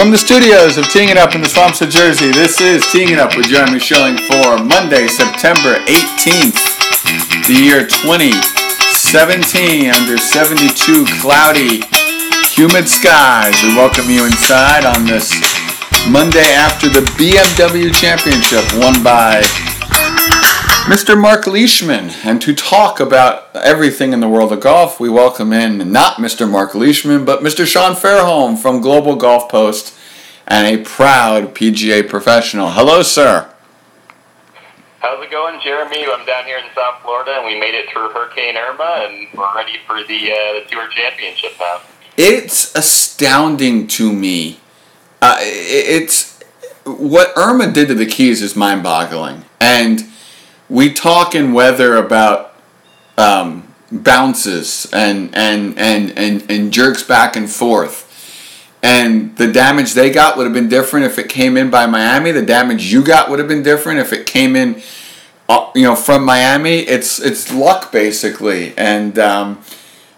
From the studios of Teeing It Up in the Swamps of Jersey, this is Teeing It Up with Jeremy Schilling for Monday, September 18th, the year 2017, under 72 cloudy, humid skies. We welcome you inside on this Monday after the BMW Championship won by Mr. Mark Leishman. And to talk about everything in the world of golf, we welcome in not Mr. Mark Leishman, but Mr. Sean Fairholm from Global Golf Post and a proud PGA professional. Hello, sir. How's it going, Jeremy? I'm down here in South Florida, and we made it through Hurricane Irma, and we're ready for the, uh, the Tour Championship now. It's astounding to me. Uh, it's what Irma did to the Keys is mind-boggling, and we talk in weather about um, bounces and, and, and, and, and jerks back and forth. And the damage they got would have been different if it came in by Miami. The damage you got would have been different if it came in, uh, you know, from Miami. It's it's luck basically, and um,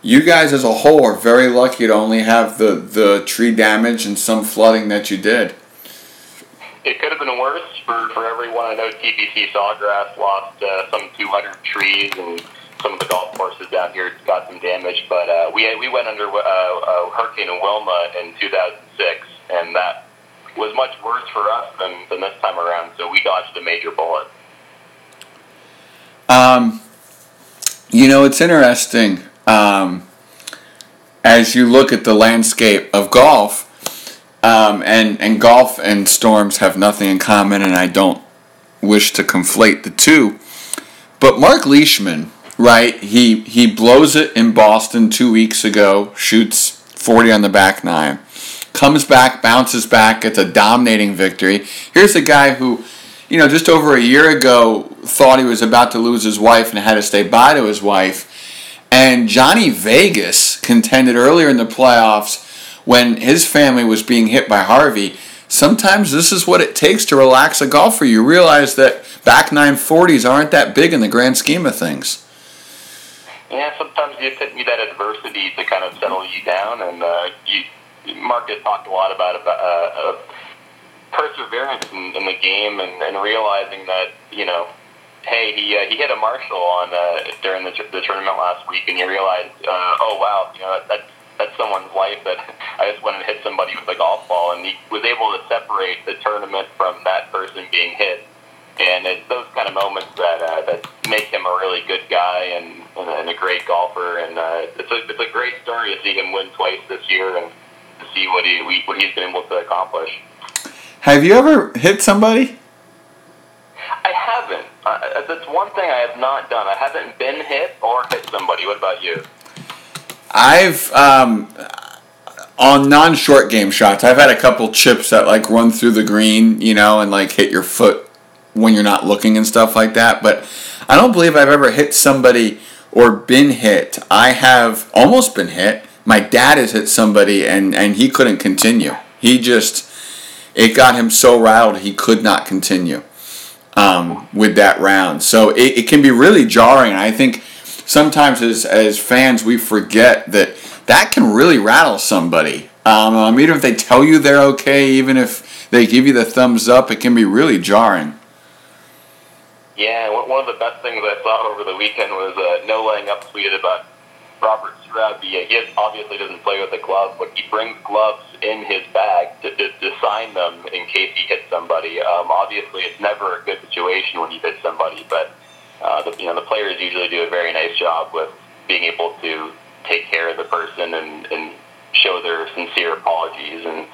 you guys as a whole are very lucky to only have the the tree damage and some flooding that you did. It could have been worse for, for everyone. I know TPC Sawgrass lost uh, some 200 trees and some of the golf courses down here got some damage. But uh, we we went under uh, uh, Hurricane Wilma in 2006, and that was much worse for us than, than this time around. So we dodged a major bullet. Um, you know, it's interesting um, as you look at the landscape of golf. Um, and, and golf and storms have nothing in common, and I don't wish to conflate the two. But Mark Leishman, right? He he blows it in Boston two weeks ago, shoots 40 on the back nine, comes back, bounces back, gets a dominating victory. Here's a guy who, you know, just over a year ago thought he was about to lose his wife and had to stay by to his wife. And Johnny Vegas contended earlier in the playoffs when his family was being hit by Harvey. Sometimes this is what it takes to relax a golfer. You realize that back 940s aren't that big in the grand scheme of things. Yeah, sometimes you need that adversity to kind of settle you down, and uh, you, Mark has talked a lot about about uh, perseverance in, in the game, and, and realizing that you know, hey, he uh, he hit a marshal on uh, during the, the tournament last week, and you realize, uh, oh wow, you know that that's someone's life that I just went and hit somebody with a golf ball, and he was able to separate the tournament from that person being hit and it's those kind of moments that uh, that make him a really good guy and, and, a, and a great golfer. And uh, it's a it's a great story to see him win twice this year and to see what he what he's been able to accomplish. Have you ever hit somebody? I haven't. Uh, that's one thing I have not done. I haven't been hit or hit somebody. What about you? I've um, on non-short game shots. I've had a couple chips that like run through the green, you know, and like hit your foot when you're not looking and stuff like that. But I don't believe I've ever hit somebody or been hit. I have almost been hit. My dad has hit somebody and, and he couldn't continue. He just, it got him so riled he could not continue um, with that round. So it, it can be really jarring. I think sometimes as, as fans we forget that that can really rattle somebody. Um, even if they tell you they're okay, even if they give you the thumbs up, it can be really jarring. Yeah, one of the best things I saw over the weekend was uh, No Laying Up tweeted about Robert. He, he obviously doesn't play with a glove, but he brings gloves in his bag to, to, to sign them in case he hits somebody. Um, obviously, it's never a good situation when you hit somebody, but uh, the, you know the players usually do a very nice job with being able to take care of the person and, and show their sincere apologies. And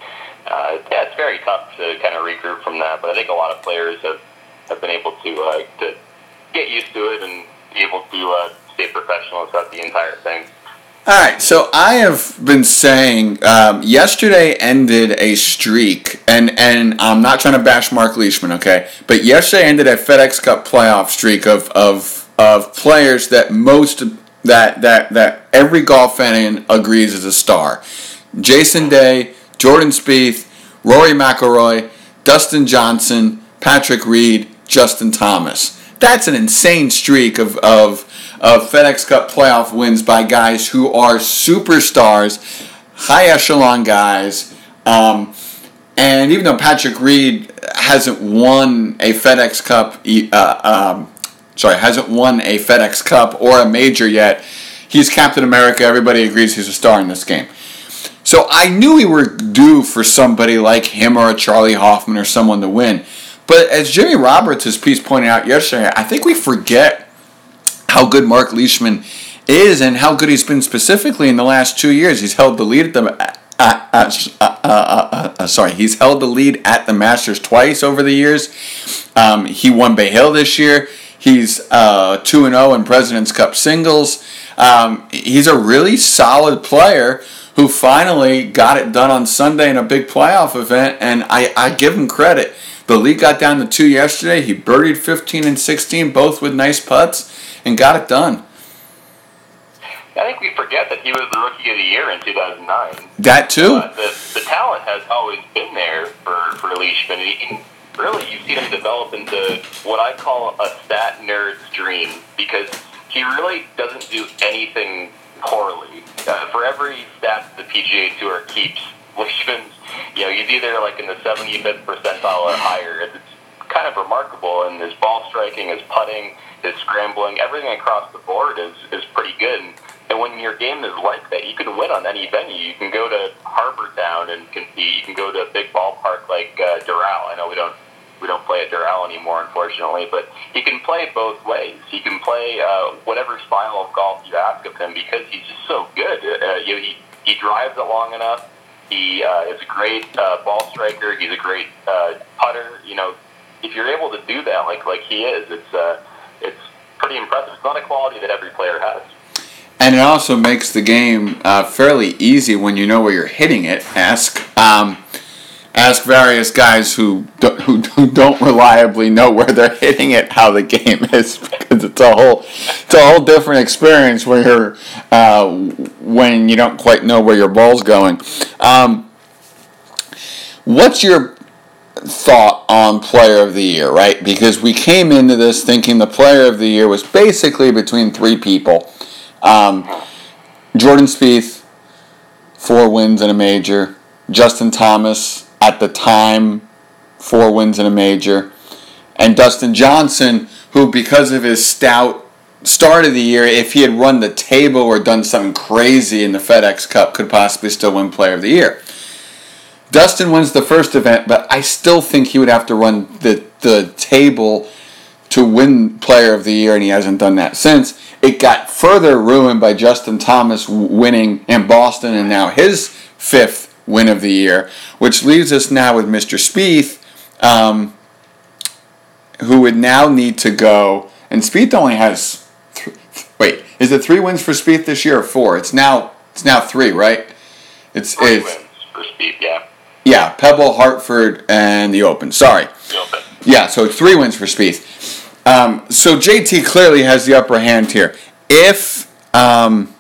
uh, yeah, it's very tough to kind of regroup from that. But I think a lot of players have have been able to uh, to get used to it and be able to uh, stay professional throughout the entire thing. All right, so I have been saying um, yesterday ended a streak, and and I'm not trying to bash Mark Leishman, okay, but yesterday ended a FedEx Cup playoff streak of of of players that most that that that every golf fan agrees is a star. Jason Day, Jordan Spieth, Rory McIlroy, Dustin Johnson, Patrick Reed, Justin Thomas. That's an insane streak of, of, of FedEx Cup playoff wins by guys who are superstars, high echelon guys. Um, and even though Patrick Reed hasn't won a FedEx Cup, uh, um, sorry, hasn't won a FedEx Cup or a major yet, he's Captain America. Everybody agrees he's a star in this game. So I knew we were due for somebody like him or a Charley Hoffman or someone to win. But as Jimmy Roberts' piece pointed out yesterday, I think we forget how good Mark Leishman is and how good he's been specifically in the last two years. He's held the lead at the uh, uh, uh, sorry, he's held the lead at the Masters twice over the years. Um, he won Bay Hill this year. He's two and zero in Presidents Cup singles. Um, he's a really solid player who finally got it done on Sunday in a big playoff event, and I, I give him credit. The lead got down to two yesterday. He birdied 15 and 16, both with nice putts, and got it done. I think we forget that he was the rookie of the year in 2009. That too. Uh, the, the talent has always been there for for Leishman. Really, you see him develop into what I call a stat nerd's dream because he really doesn't do anything poorly. Uh, for every stat the PGA Tour keeps, Leishman's, you know, he's either like in the 75th percentile or higher. It's kind of remarkable, and his ball striking, his putting, his scrambling, everything across the board is is pretty good. And and when your game is like that, you can win on any venue. You can go to Harbour Town and compete. You can go to a big ballpark like uh, Doral. I know we don't we don't play at Doral anymore, unfortunately, but he can play both ways. He can play uh, whatever style of golf you ask of him because he's just so good. Uh, you know, he he drives it long enough. He uh, is a great uh, ball striker. He's a great uh, putter. You know, if you're able to do that like like he is, it's uh, it's pretty impressive. It's not a quality that every player has. And it also makes the game uh, fairly easy when you know where you're hitting it. Ask um, ask various guys who don't, who, who don't reliably know where they're hitting it how the game is because it's a whole it's a whole different experience when you're uh, when you don't quite know where your ball's going. Um, what's your thought on player of the year, right? Because we came into this thinking the player of the year was basically between three people. Um, Jordan Spieth, four wins in a major. Justin Thomas, at the time, four wins in a major. And Dustin Johnson, who, because of his stout start of the year, if he had run the table or done something crazy in the FedEx Cup, could possibly still win Player of the Year. Dustin wins the first event, but I still think he would have to run the, the table to win Player of the Year, and he hasn't done that since. It got further ruined by Justin Thomas winning in Boston and now his fifth win of the year, which leaves us now with Mr. Spieth, um, who would now need to go. And Spieth only has, th- wait, is it three wins for Spieth this year or four? It's now it's now three, right? It's three it's, wins for Spieth, yeah. Yeah, Pebble, Hartford, and the Open. Sorry. The Open. Yeah, so three wins for Spieth. Um, so JT clearly has the upper hand here. If um,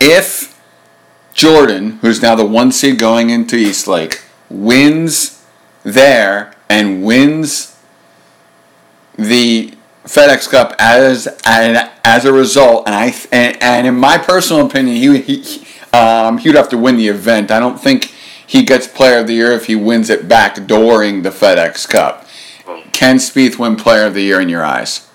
if Jordan, who's now the one seed going into East Lake, wins there and wins the FedEx Cup as as, as a result, and I and, and in my personal opinion, he, he um, he would have to win the event. I don't think he gets Player of the Year if he wins it back during the FedEx Cup. Can Spieth win Player of the Year in your eyes?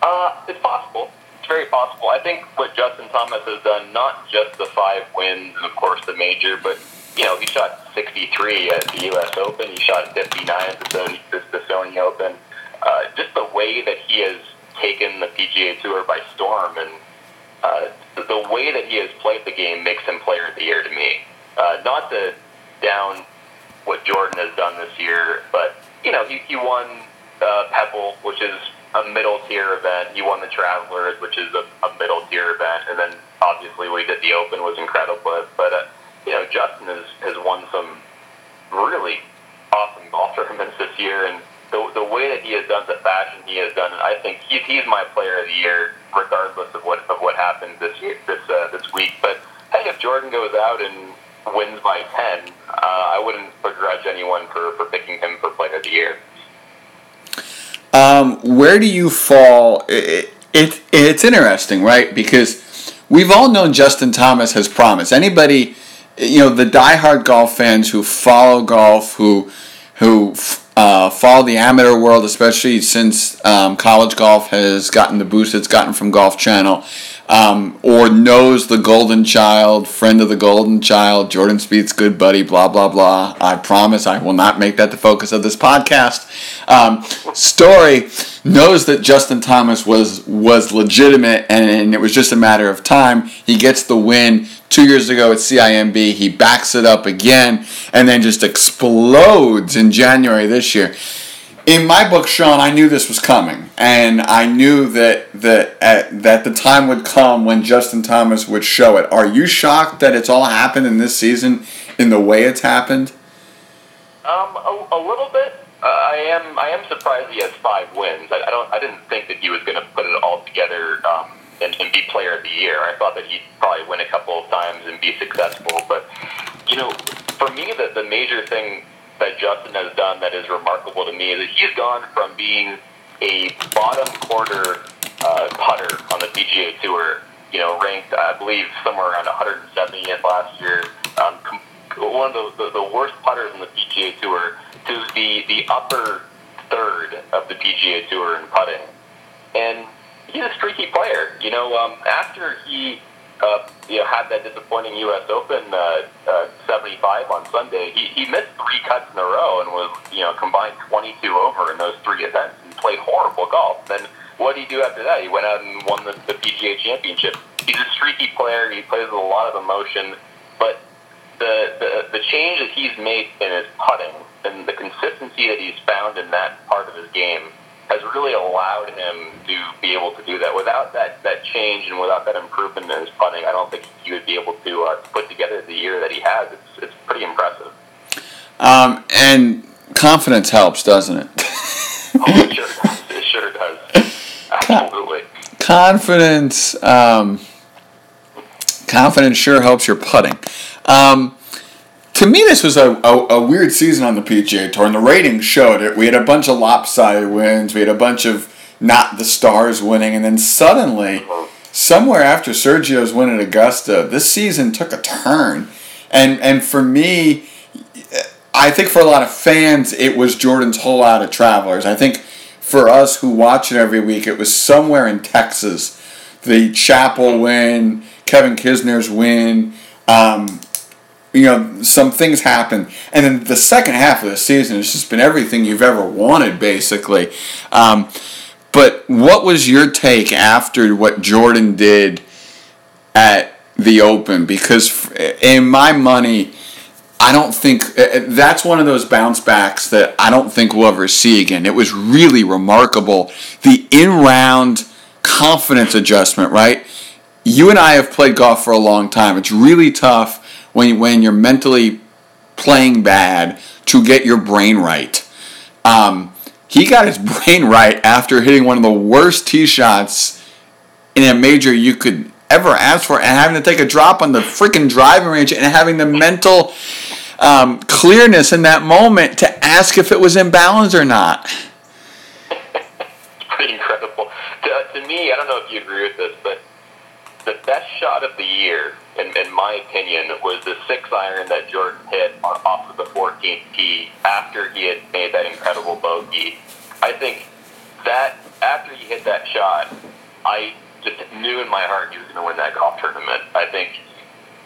Uh, it's possible. It's very possible. I think what Justin Thomas has done, not just the five wins and of course the major, but you know he shot 63 at the U.S. Open. He shot 59 at the Sony, the Sony Open. Uh, just the way that he has taken the PGA Tour by storm and uh, the way that he has played the game makes him Player of the Year to me. Uh, not to down what Jordan has done this year, but you know, he, he won uh, Pebble, which is a middle tier event. He won the Travelers, which is a, a middle tier event, and then obviously he did the Open was incredible. But, but uh, you know, Justin has has won some really awesome golf tournaments this year, and the the way that he has done the fashion he has done, I think he's he's my player of the year, regardless of what of what happens this year this uh, this week. But hey, if Jordan goes out and wins by 10, uh, I wouldn't begrudge anyone for, for picking him for Player of the Year. Um, where do you fall? It, it, it's interesting, right? Because we've all known Justin Thomas has promise. Anybody you know the diehard golf fans who follow golf, who who uh, follow the amateur world, especially since um, college golf has gotten the boost it's gotten from Golf Channel, um, or knows the Golden Child, friend of the Golden Child, Jordan Spieth's good buddy, blah blah blah. I promise I will not make that the focus of this podcast. Um, story knows that Justin Thomas was was legitimate, and, and it was just a matter of time. He gets the win two years ago at CIMB. He backs it up again and then just explodes in January this year. In my book, Sean, I knew this was coming, and I knew that that at, that the time would come when Justin Thomas would show it. Are you shocked that it's all happened in this season in the way it's happened? Um, a, a little bit. Uh, I am. I am surprised he has five wins. I, I don't. I didn't think that he was going to put it all together. Um, and, and be player of the year. I thought that he'd probably win a couple of times and be successful. But, you know, for me, the, the major thing that Justin has done that is remarkable to me is that he's gone from being a bottom quarter uh, putter on the PGA Tour, you know, ranked, I believe, somewhere around 170th last year, um, one of the, the, the worst putters on the PGA Tour, to the, the upper third of the PGA Tour in putting. And he's a streaky player. You know, um, after he uh, you know had that disappointing U.S. Open uh, uh, 75 on Sunday, he, he missed three cuts in a row and was you know combined 22 over in those three events and played horrible golf. Then what did he do after that? He went out and won the, the PGA Championship. He's a streaky player. He plays with a lot of emotion, but the, the the change that he's made in his putting and the consistency that he's found in that part of his game has really allowed him to be able to do that. Without that, that change and without that improvement in his putting, I don't think he would be able to uh, put together the year that he has. It's, it's pretty impressive. Um, and confidence helps, doesn't it? oh, it sure does. It sure does. Absolutely. Confidence, um, confidence sure helps your putting. Um, to me, this was a, a, a, weird season on the PGA Tour, and the ratings showed it. We had a bunch of lopsided wins, we had a bunch of not the stars winning, and then suddenly, somewhere after Sergio's win at Augusta, this season took a turn. And and for me, I think for a lot of fans, it was Jordan's whole out of Travelers. I think for us who watch it every week, it was somewhere in Texas. The Chappell win, Kevin Kisner's win. Um, you know, some things happen. And then the second half of the season has just been everything you've ever wanted, basically. Um, but what was your take after what Jordan did at the Open? Because in my money, I don't think uh, uh, that's one of those bounce backs that I don't think we'll ever see again. It was really remarkable. The in round confidence adjustment, right? You and I have played golf for a long time. It's really tough when, when you're mentally playing bad to get your brain right. Um, he got his brain right after hitting one of the worst tee shots in a major you could ever ask for and having to take a drop on the freaking driving range and having the mental um, clearness in that moment to ask if it was in balance or not. it's pretty incredible. To, to me, I don't know if you agree with this, but the best shot of the year, in, in my opinion, was the six iron that Jordan hit off of the 14th tee after he had made that incredible bogey. I think that after he hit that shot, I just knew in my heart he was going to win that golf tournament. I think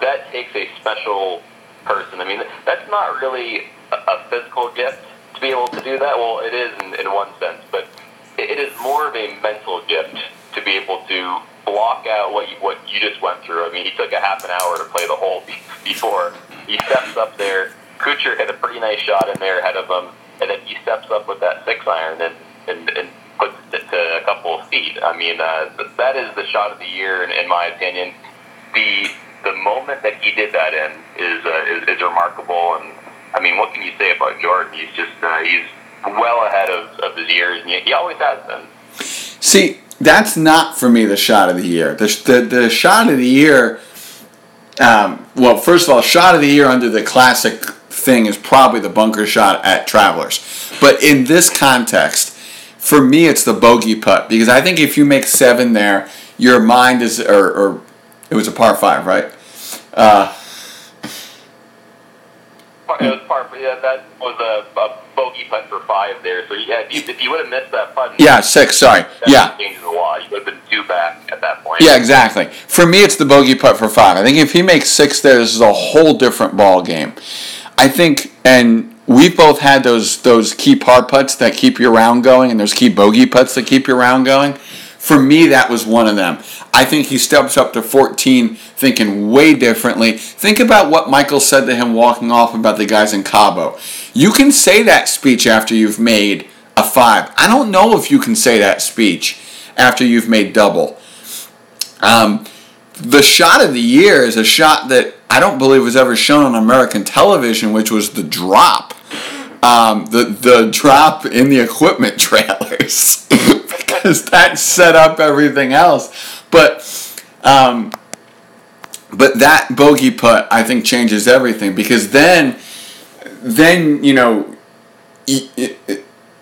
that takes a special person. I mean, that's not really a, a physical gift to be able to do that. Well, it is in, in one sense, but it, it is more of a mental gift to be able to block out what you, what you just went through. I mean, he took a half an hour to play the hole before he steps up there. Kuchar hit a pretty nice shot in there ahead of him, and then he steps up with that six iron and and, and puts it to a couple of feet. I mean, uh, that is the shot of the year, in, in my opinion. The the moment that he did that in is uh, is, is remarkable, and I mean, what can you say about Jordan? He's just uh, he's well ahead of, of his years, and he always has been. See, that's not for me the shot of the year. The, the, the shot of the year, um, well, first of all, shot of the year under the classic thing is probably the bunker shot at Travelers. But in this context, for me, it's the bogey putt because I think if you make seven there, your mind is, or, or it was a par five, right? Uh, it was par. Yeah, that was a, a bogey putt for five there. So yeah, if you, if you would have missed that putt, Yeah, six. Sorry. Yeah. changes a lot. You would have been two back at that point. Yeah, exactly. For me, it's the bogey putt for five. I think if he makes six there, this is a whole different ball game. I think, and we've both had those those key par putts that keep your round going, and those key bogey putts that keep your round going. For me, that was one of them. I think he steps up to 14 thinking way differently. Think about what Michael said to him walking off about the guys in Cabo. You can say that speech after you've made a five. I don't know if you can say that speech after you've made double. Um, the shot of the year is a shot that I don't believe was ever shown on American television, which was the drop. Um, the the drop in the equipment trailers because that set up everything else. But um, but that bogey putt I think changes everything because then then you know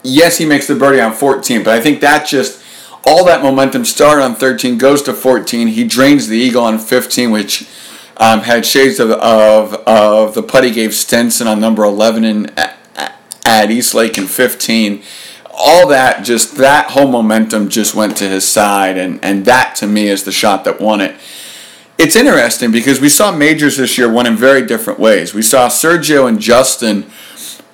yes he makes the birdie on 14 but I think that just all that momentum started on 13 goes to 14 he drains the eagle on 15 which um, had shades of, of, of the putt he gave Stenson on number 11 in, at, at East Lake in 15 all that just that whole momentum just went to his side and, and that to me is the shot that won it it's interesting because we saw majors this year won in very different ways. We saw Sergio and Justin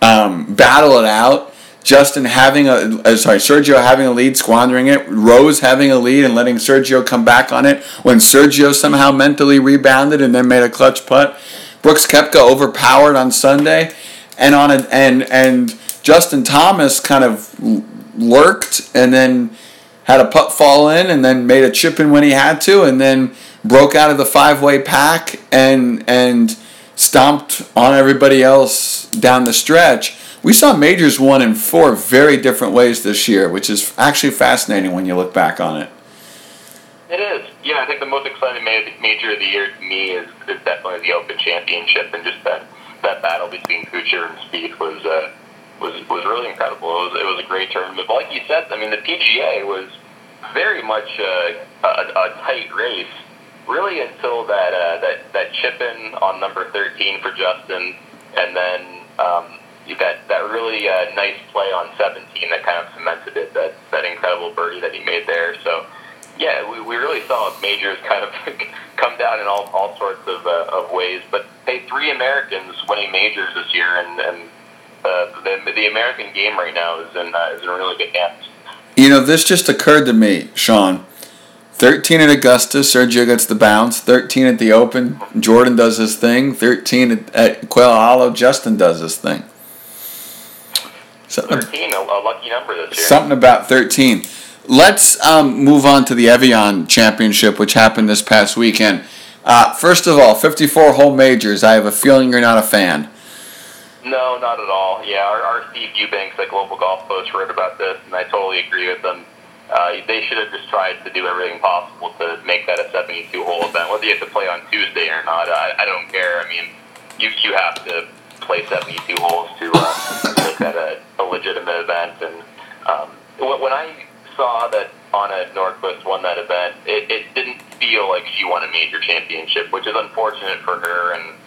um, battle it out. Justin having a uh, sorry, Sergio having a lead, squandering it. Rose having a lead and letting Sergio come back on it. When Sergio somehow mentally rebounded and then made a clutch putt. Brooks Koepka overpowered on Sunday, and on a, and and Justin Thomas kind of lurked and then had a putt fall in and then made a chip in when he had to and then broke out of the five way pack and and stomped on everybody else down the stretch. We saw majors won in four very different ways this year, which is actually fascinating when you look back on it. It is. Yeah, I think the most exciting major of the year to me is, is definitely the Open Championship, and just that, that battle between Kuchar and Spieth was uh, was was really incredible. It was it was a great tournament. But like you said, I mean the PGA was very much uh, a, a tight race, really until that uh, that that chip in on number thirteen for Justin, and then um, you got that really uh, nice play on seventeen that kind of cemented it. That that incredible birdie that he made there. So yeah, we, we really saw majors kind of come down in all, all sorts of, uh, of ways. But hey, three Americans winning majors this year, and, and uh, the, the American game right now is in, uh, is in really good hands. You know, this just occurred to me, Sean. 13 at Augusta, Sergio gets the bounce. 13 at the Open, Jordan does his thing. 13 at, at Quail Hollow, Justin does his thing. Something, 13, a, a lucky number this year. something about 13. Let's um, move on to the Evian Championship, which happened this past weekend. Uh, first of all, 54 hole majors. I have a feeling you're not a fan. No, not at all. Yeah, our, our Steve Eubanks at Global Golf Post wrote about this, and I totally agree with them. Uh, they should have just tried to do everything possible to make that a 72 hole event. Whether you have to play on Tuesday or not, I, I don't care. I mean, you you have to play 72 holes to uh, make that a, a legitimate event. And um, when I saw that Anna Nordqvist won that event, it, it didn't feel like she won a major championship, which is unfortunate for her. And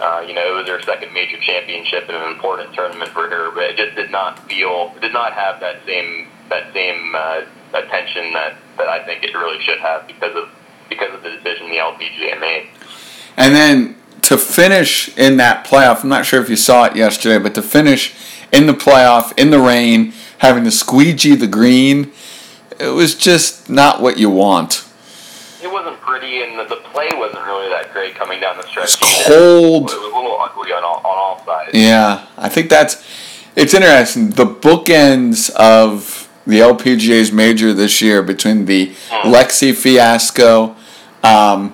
uh, you know, it was her second major championship in an important tournament for her, but it just did not feel, did not have that same that same uh, attention that, that I think it really should have because of because of the decision the LPGA made. And then to finish in that playoff, I'm not sure if you saw it yesterday, but to finish in the playoff in the rain, having to squeegee the green, it was just not what you want. It wasn't pretty, and the, the coming down the stretch. It's cold. It was a little ugly on all, on all sides. Yeah, I think that's it's interesting. The bookends of the LPGA's major this year between the Lexi fiasco, um,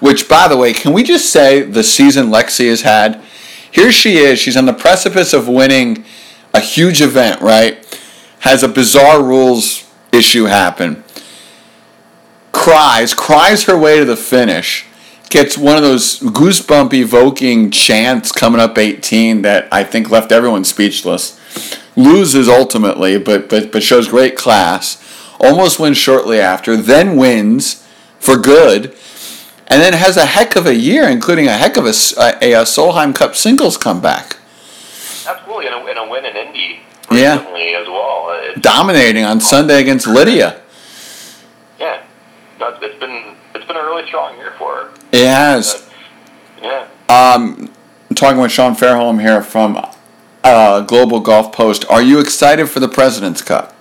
which, by the way, can we just say the season Lexi has had? Here she is. She's on the precipice of winning a huge event, right? Has a bizarre rules issue happen. Cries, cries her way to the finish gets one of those goosebump evoking chants coming up 18 that I think left everyone speechless. Loses ultimately, but but but shows great class. Almost wins shortly after, then wins for good, and then has a heck of a year, including a heck of a, a, a Solheim Cup singles comeback. absolutely, and a, and a win in Indy Yeah. recently as well. It's, Dominating on Sunday against Lydia. yeah, it's- been it's been a really strong year for. It has. Yeah. Um, I'm talking with Sean Fairholm here from uh, Global Golf Post. Are you excited for the President's Cup?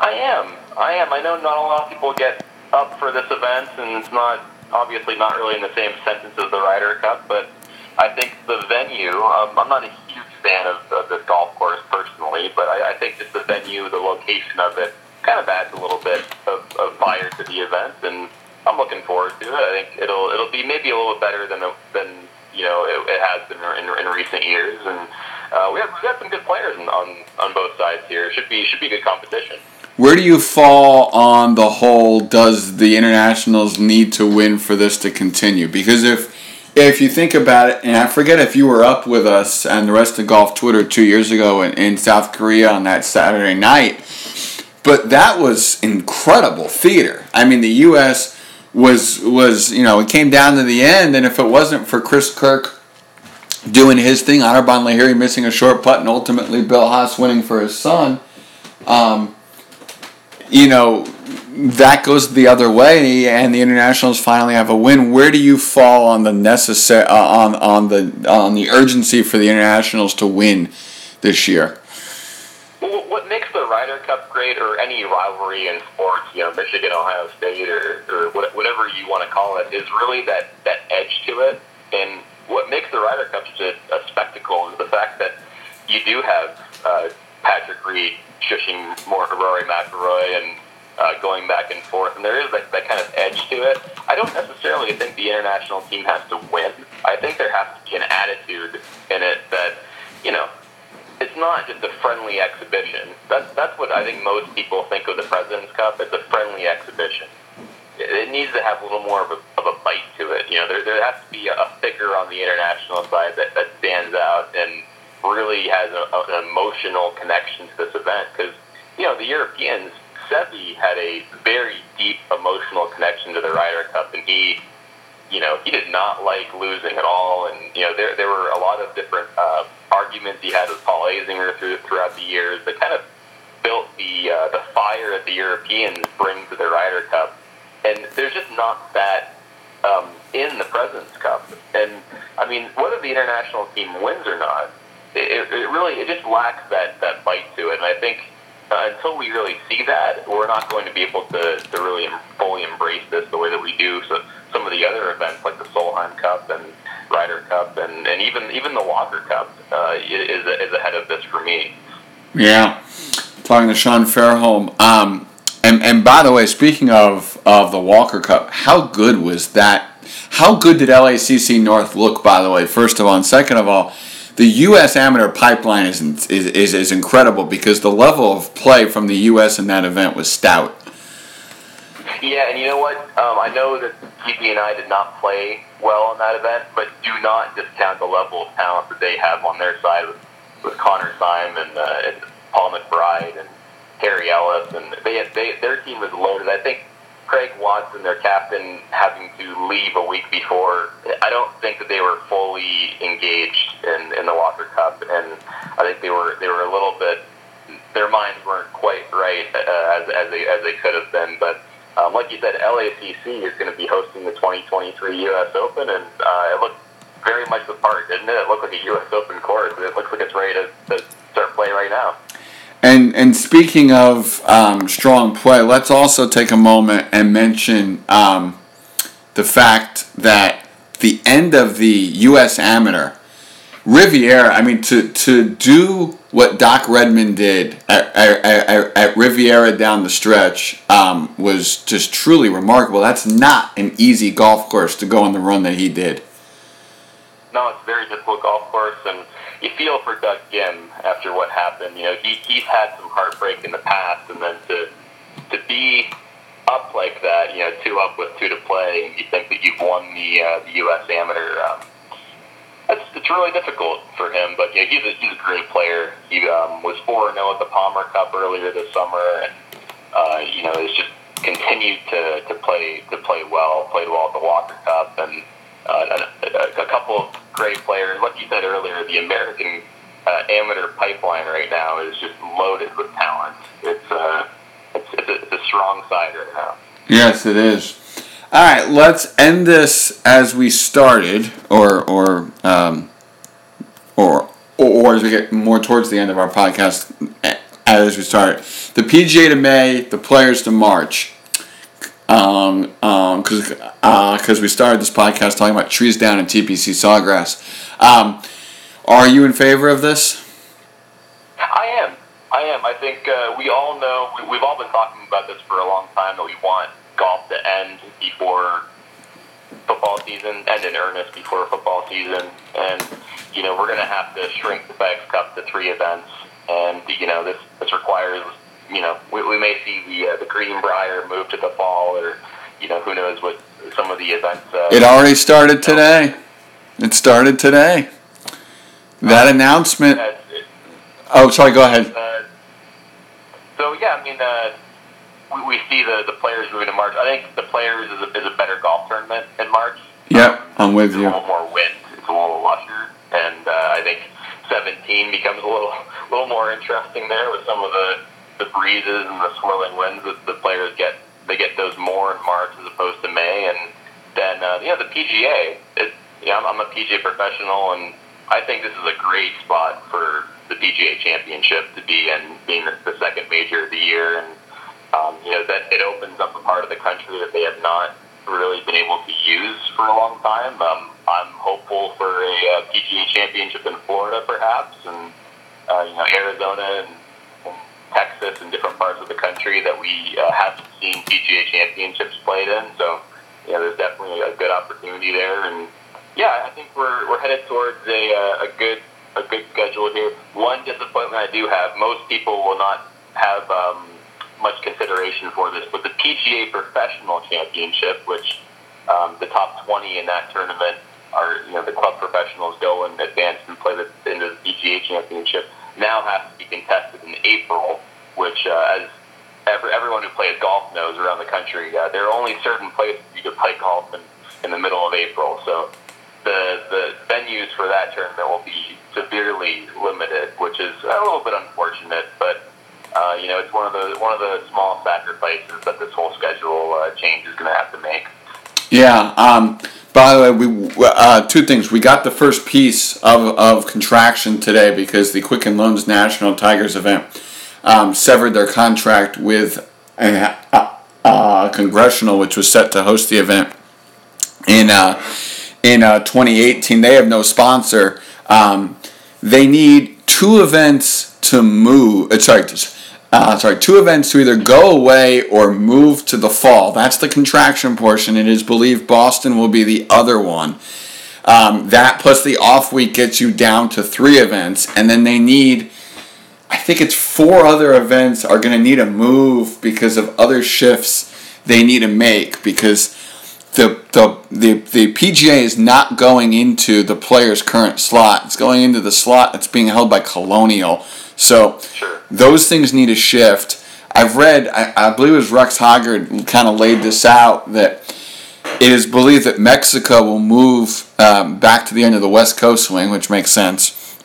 I am. I am. I know not a lot of people get up for this event, and it's not obviously not really in the same sentence as the Ryder Cup, but I think the venue. Um, I'm not a huge fan of, of this golf course personally, but I, I think just the venue, the location of it, kind of adds a little bit of, of fire to the event, and I'm looking forward to it. I think it'll it'll be maybe a little better than than you know it, it has been in, in recent years, and uh, we have we have some good players on, on on both sides here. Should be should be good competition. Where do you fall on the whole? Does the internationals need to win for this to continue? Because if if you think about it, and I forget if you were up with us and the rest of golf Twitter two years ago in, in South Korea on that Saturday night, but that was incredible theater. I mean, the U.S. was was you know it came down to the end, and if it wasn't for Chris Kirk doing his thing, Anirban Lahiri missing a short putt, and ultimately Bill Haas winning for his son. Um, you know, that goes the other way, and the internationals finally have a win. Where do you fall on the necessary uh, on on the on the urgency for the internationals to win this year? The Ryder Cup great, or any rivalry in sports, you know, Michigan, Ohio State, or, or whatever you want to call it, is really that, that edge to it. And what makes the Ryder Cup such a, a spectacle is the fact that you do have uh, Patrick Reed shushing more Rory McIlroy and uh, going back and forth, and there is that, that kind of edge to it. I don't necessarily think the international team has to win. I think there has to be an attitude in it that, you know, it's not just a friendly exhibition. That's that's what I think most people think of the President's Cup. It's a friendly exhibition. It, it needs to have a little more of a, of a bite to it. You know, there there has to be a figure on the international side that, that stands out and really has a, an emotional connection to this event. Because you know, the Europeans, Seve had a very deep emotional connection to the Ryder Cup, and he you know, he did not like losing at all, and you know, there there were a lot of different uh, arguments he had with Paul Azinger through, throughout the years that kind of built the uh, the fire that the Europeans bring to the Ryder Cup, and there's just not that um, in the Presidents Cup, and I mean, whether the international team wins or not, it, it really it just lacks that that bite to it, and I think. Uh, until we really see that, we're not going to be able to, to really fully embrace this the way that we do. So some of the other events like the Solheim Cup and Ryder Cup and, and even even the Walker Cup uh, is is ahead of this for me. Yeah, talking to Sean Fairholm. Um, and and by the way, speaking of of the Walker Cup, how good was that? How good did LACC North look? By the way, first of all, and second of all, the U.S. amateur pipeline is is is, is incredible because the level of play from the U.S. in that event was stout. Yeah, and you know what? Um, I know that TP and I did not play well in that event, but do not discount the level of talent that they have on their side with, with Connor Syme uh, and Paul McBride and Harry Ellis, and they, they their team was loaded. I think Craig Watson, their captain, having to leave a week before. I don't think that they were fully engaged in, in the Walker Cup, and I think they were they were a little bit. Their minds weren't quite right uh, as, as they as they could have been, but um, like you said, LACC is going to be hosting the 2023 U.S. Open, and uh, it looked very much the part, didn't it? It looked like a U.S. Open course. But it looks like it's ready to, to start playing right now. And and speaking of um, strong play, let's also take a moment and mention um, the fact that the end of the U.S. Amateur Riviera. I mean, to to do what Doc Redman did at, at, at, at Riviera down the stretch um, was just truly remarkable. That's not an easy golf course to go on the run that he did. No, it's a very difficult golf course, and you feel for Doug Ghim after what happened. You know, he he's had some heartbreak in the past, and then to to be up like that, you know, two up with two to play, and you think that you've won the uh, the U.S. Amateur. Um, it's, it's really difficult for him, but yeah, he's a he's a great player. He um, was four zero at the Palmer Cup earlier this summer, and uh, you know, has just continued to, to play to play well. Played well at the Walker Cup, and uh, a, a couple of great players. Like you said earlier, the American uh, amateur pipeline right now is just loaded with talent. It's, uh, it's, it's, a, it's a strong side right now. Yes, it is. All right, let's end this as we started, or or um, or or as we get more towards the end of our podcast, as we start. The PGA to May, the players to March. Um, um, because uh, cause we started this podcast talking about trees down and TPC sawgrass. Um, are you in favor of this? I am. I am. I think uh, we all know, we, we've all been talking about this for a long time that we want golf to end before football season, end in earnest before football season. And, you know, we're going to have to shrink the FedEx Cup to three events. And, you know, this, this requires, you know, we, we may see the, uh, the Greenbrier move to the fall or, you know, who knows what some of the events. Uh, it already started today. It started today. That announcement. Uh, it, oh, sorry. Go ahead. uh, so yeah, I mean, uh, we, we see the, the players moving to March. I think the players is a, is a better golf tournament in March. Yep, I'm with It's a little more wind. It's a little lusher, and uh, I think 17 becomes a little little more interesting there with some of the the breezes and the swirling winds that the players get. They get those more in March as opposed to May, and then uh, you know the PGA. It, you know, I'm, I'm a PGA professional, and I think this is a great spot for the PGA Championship to be in, being the, the second major of the year, and um, you know that it opens up a part of the country that they have not really been able to use for a long time. Um, I'm hopeful for a uh, PGA Championship in Florida, perhaps, and uh, you know Arizona and, and Texas and different parts of the country that we uh, haven't seen PGA Championships played in. So you know, there's definitely a good opportunity there, and yeah, I think we're we're headed towards a uh, a good a good schedule here. One disappointment I do have: most people will not have um, much consideration for this, but the PGA Professional Championship, which um, the top 20 in that tournament are, you know, the club professionals go and advance and play the, into the PGA Championship, now has to be contested in April, which, uh, as every, everyone who plays golf knows around the country, uh, there are only certain places you can play golf in, in the middle of April. So the, the venues for that tournament will be severely limited, which is a little bit unfortunate, but uh, you know, it's one of the one of the small sacrifices that this whole schedule uh, change is going to have to make. Yeah. Um, by the way, we uh, two things. We got the first piece of, of contraction today because the Quicken Loans National Tigers event um, severed their contract with congressional, which was set to host the event in uh, in uh, 2018. They have no sponsor. Um, they need two events to move. Uh, sorry, uh, sorry, two events to either go away or move to the fall. That's the contraction portion. It is believed Boston will be the other one. Um, that plus the off week gets you down to three events, and then they need. I think it's four other events are going to need a move because of other shifts they need to make because the, the the the PGA is not going into the player's current slot. It's going into the slot that's being held by Colonial. So Sure. those things need to shift. I've read, I, I believe it was Rex Hoggard kind of laid this out that it is believed that Mexico will move um, back to the end of the West Coast swing, which makes sense.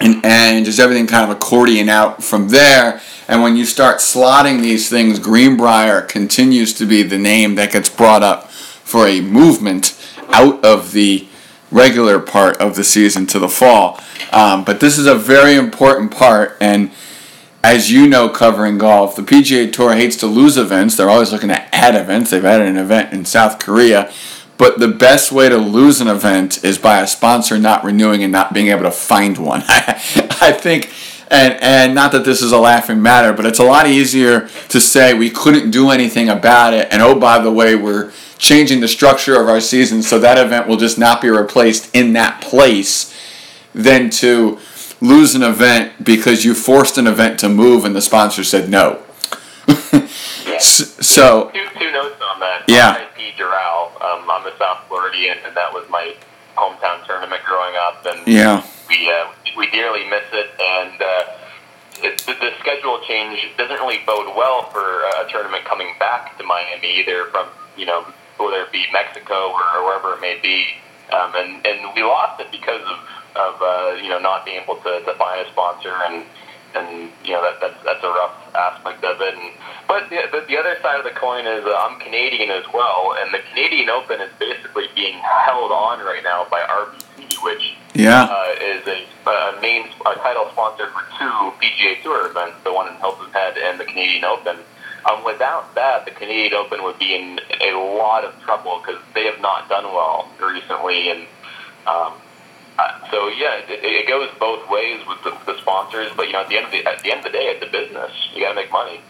And, and just everything kind of accordion out from there. And when you start slotting these things, Greenbrier continues to be the name that gets brought up for a movement out of the regular part of the season to the fall. Um, but this is a very important part, and as you know, covering golf, the PGA Tour hates to lose events. They're always looking to add events. They've added an event in South Korea. But the best way to lose an event is by a sponsor not renewing and not being able to find one. I think, and, and not that this is a laughing matter, but it's a lot easier to say we couldn't do anything about it, and oh, by the way, we're changing the structure of our season so that event will just not be replaced in that place than to lose an event because you forced an event to move and the sponsor said no. S- so, Two, two notes on that. Yeah. IP Doral. Um, I'm a South Floridian, and that was my hometown tournament growing up, and yeah, we uh, we dearly miss it. And uh, it, the, the schedule change doesn't really bode well for a tournament coming back to Miami, either from you know whether it be Mexico or, or wherever it may be. Um, and and we lost it because of of uh, you know not being able to, to find a sponsor and and you know that that's that's a rough aspect of it. And but the, the, the other side of the coin is uh, I'm Canadian as well, and the Canadian Open is basically being held on right now by RBC, which yeah uh, is a, a main a title sponsor for two PGA Tour events, the one in Hilton Head and the Canadian Open. Um, without that, the Canadian Open would be in a lot of trouble because they have not done well recently, and um, uh, so yeah, it, it goes both ways with the, the sponsors. But you know, at the end of the at the end of the day, it's a business. You got to make money.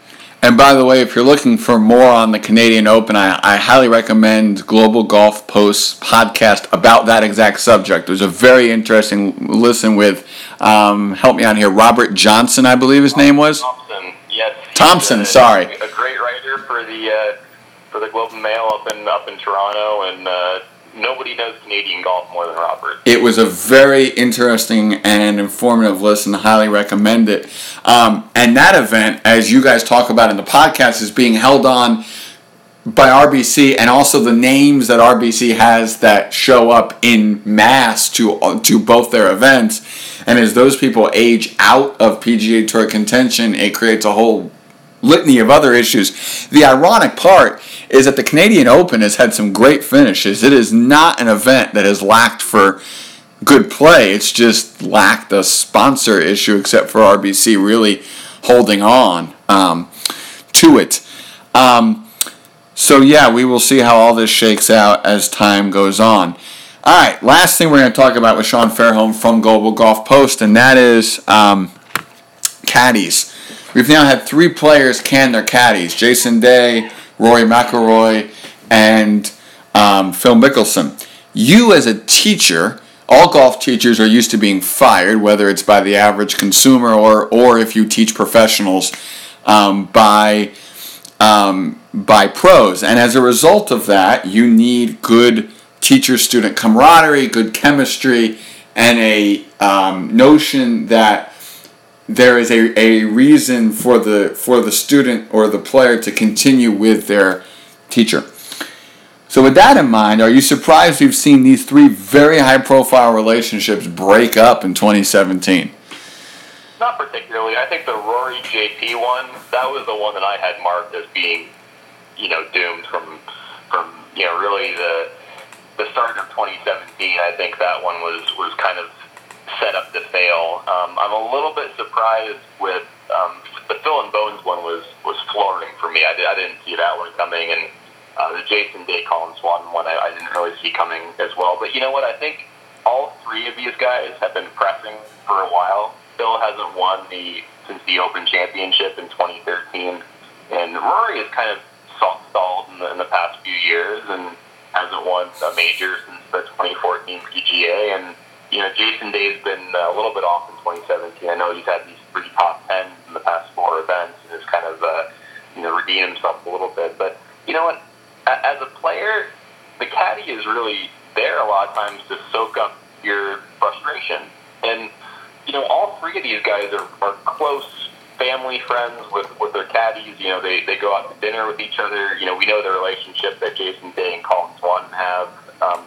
And by the way, if you're looking for more on the Canadian Open, I, I highly recommend Global Golf Post's podcast about that exact subject. It was a very interesting listen with, um, help me out here, Robert Johnson, I believe his name was. Thompson, yes. Thompson, a, sorry. A great writer for the uh, for the Globe and Mail up in up in Toronto, and uh, nobody knows Canadian golf more than Robert. It was a very interesting and informative listen. Highly recommend it. Um, and that event, as you guys talk about in the podcast, is being held on by RBC and also the names that RBC has that show up in mass to to both their events. And as those people age out of PGA Tour contention, it creates a whole litany of other issues. The ironic part is that the Canadian Open has had some great finishes. It is not an event that has lacked for good play. It's just lacked a sponsor issue, except for RBC really holding on um, to it. Um, so yeah, we will see how all this shakes out as time goes on. All right, last thing we're going to talk about with Sean Fairholm from Global Golf Post, and that is um, caddies. We've now had three players can their caddies: Jason Day, Rory McIlroy, and um, Phil Mickelson. You, as a teacher, all golf teachers are used to being fired, whether it's by the average consumer or, or if you teach professionals um, by um, by pros. And as a result of that, you need good teacher-student camaraderie, good chemistry, and a um, notion that there is a, a reason for the for the student or the player to continue with their teacher. So with that in mind, are you surprised we've seen these three very high profile relationships break up in 2017? Not particularly. I think the Rory JP one, that was the one that I had marked as being, you know, doomed from from you know really the the start of 2017. I think that one was was kind of set up to fail. Um, I'm a little bit surprised with um, the Phil and Bones one was was flooring for me. I, did, I didn't see that one coming, and uh, the Jason Day Colin Swatton one I, I didn't really see coming as well. But you know what? I think all three of these guys have been pressing for a while. Phil hasn't won the since the Open Championship in 2013, and Rory has kind of stalled in the, in the past few years and hasn't won a major since the 2014 PGA and you know, Jason Day's been uh, a little bit off in 2017. I know he's had these three top tens in the past four events and has kind of, uh, you know, redeemed himself a little bit. But you know what? As a player, the caddy is really there a lot of times to soak up your frustration. And you know, all three of these guys are, are close family friends with, with their caddies. You know, they, they go out to dinner with each other. You know, we know the relationship that Jason Day and Colin Swatton have. Um,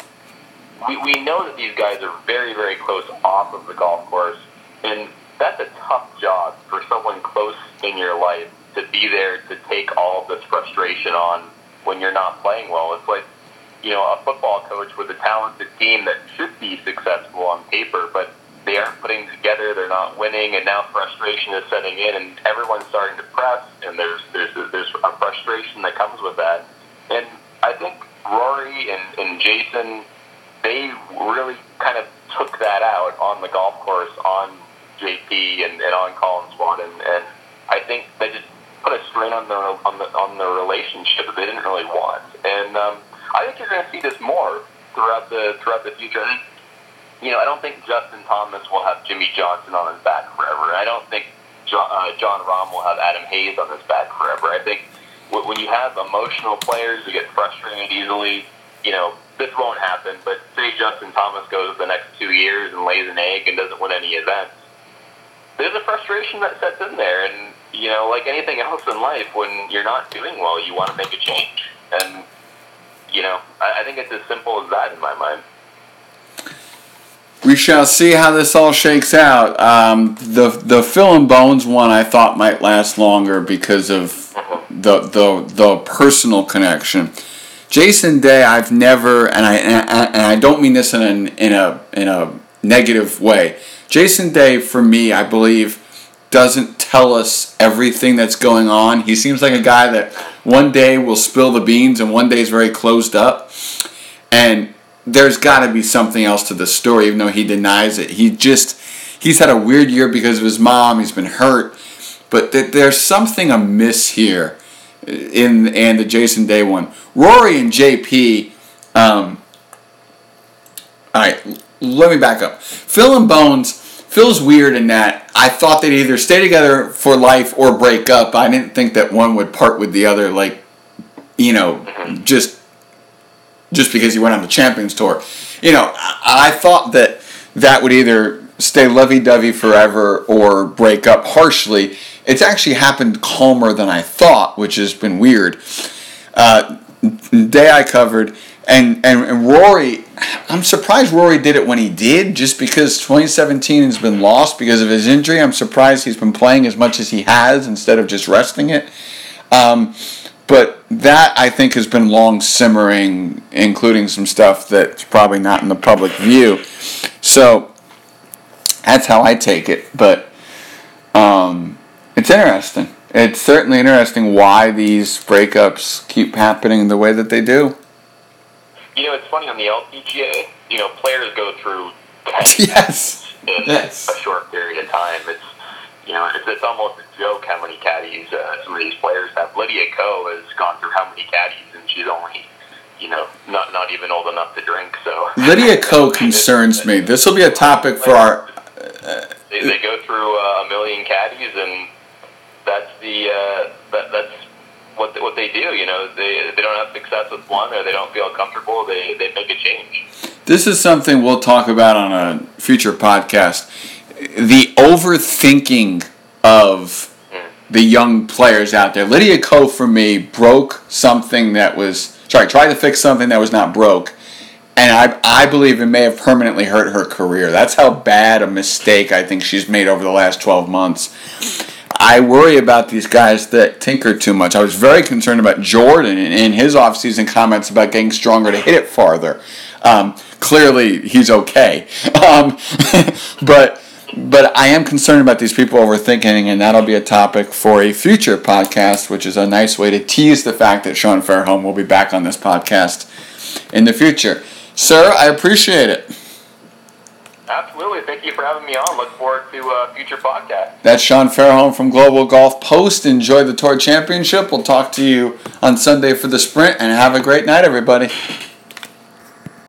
we, we know that these guys are very, very close off of the golf course, and that's a tough job for someone close in your life to be there to take all of this frustration on when you're not playing well. It's like, you know, a football coach with a talented team that should be successful on paper, but they aren't putting together, they're not winning, and now frustration is setting in, and everyone's starting to press, and there's there's there's a frustration that comes with that. And I think Rory and, and Jason they really kind of took that out on the golf course on JP and, and on Colin Swatton, and, and I think they just put a strain on the on the on the relationship that they didn't really want. And um, I think you're going to see this more throughout the throughout the future. I think, you know, I don't think Justin Thomas will have Jimmy Johnson on his back forever. I don't think John, uh, Jon Rahm will have Adam Hayes on his back forever. I think when you have emotional players who get frustrated easily, you know, this won't happen, but say Justin Thomas goes the next two years and lays an egg and doesn't win any events, there's a frustration that sets in there. And, you know, like anything else in life, when you're not doing well, you want to make a change. And, you know, I, I think it's as simple as that in my mind. We shall see how this all shakes out. Um, the the Phil and Bones one I thought might last longer because of the the the personal connection. Jason Day, I've never, and I and I, don't mean this in in a in a negative way. Jason Day, for me, I believe, doesn't tell us everything that's going on. He seems like a guy that one day will spill the beans and one day is very closed up. And there's got to be something else to the story, even though he denies it. He just, he's had a weird year because of his mom. He's been hurt. But th- there's something amiss here in and the Jason Day one. Rory and JP, um, all right, let me back up. Phil and Bones, Phil's weird in that I thought they'd either stay together for life or break up. I didn't think that one would part with the other, like, you know, just just because he went on the Champions Tour. You know, I, I thought that that would either stay lovey-dovey forever or break up harshly. It's actually happened calmer than I thought, which has been weird. Uh, day I covered, and, and, and Rory, I'm surprised Rory did it when he did, just because 2017 has been lost because of his injury. I'm surprised he's been playing as much as he has instead of just resting it. Um, but that I think has been long simmering, including some stuff that's probably not in the public view. So that's how I take it. But um, it's interesting. It's certainly interesting why these breakups keep happening the way that they do. You know, it's funny on the LPGA. You know, players go through yes. in yes. a short period of time. It's you know, it's, it's almost joke how many caddies uh, some of these players have. Lydia Ko has gone through how many caddies, and she's only, you know, not not even old enough to drink. So Lydia Ko concerns me. This will be a topic for our. Uh, they, they go through uh, a million caddies, and that's the uh, that, that's what what they do. You know, they they don't have success with one, or they don't feel comfortable. They they make a change. This is something we'll talk about on a future podcast the overthinking of the young players out there. Lydia Ko for me broke something that was sorry, tried to fix something that was not broke. And I, I believe it may have permanently hurt her career. That's how bad a mistake I think she's made over the last 12 months. I worry about these guys that tinker too much. I was very concerned about Jordan in his offseason comments about getting stronger to hit it farther. Um, clearly, he's okay. Um, but but I am concerned about these people overthinking, and that'll be a topic for a future podcast, which is a nice way to tease the fact that Sean Fairholm will be back on this podcast in the future. Sir, I appreciate it. Absolutely. Thank you for having me on. Look forward to a uh, future podcast. That's Sean Fairholm from Global Golf Post. Enjoy the Tour Championship. We'll talk to you on Sunday for the sprint, and have a great night, everybody.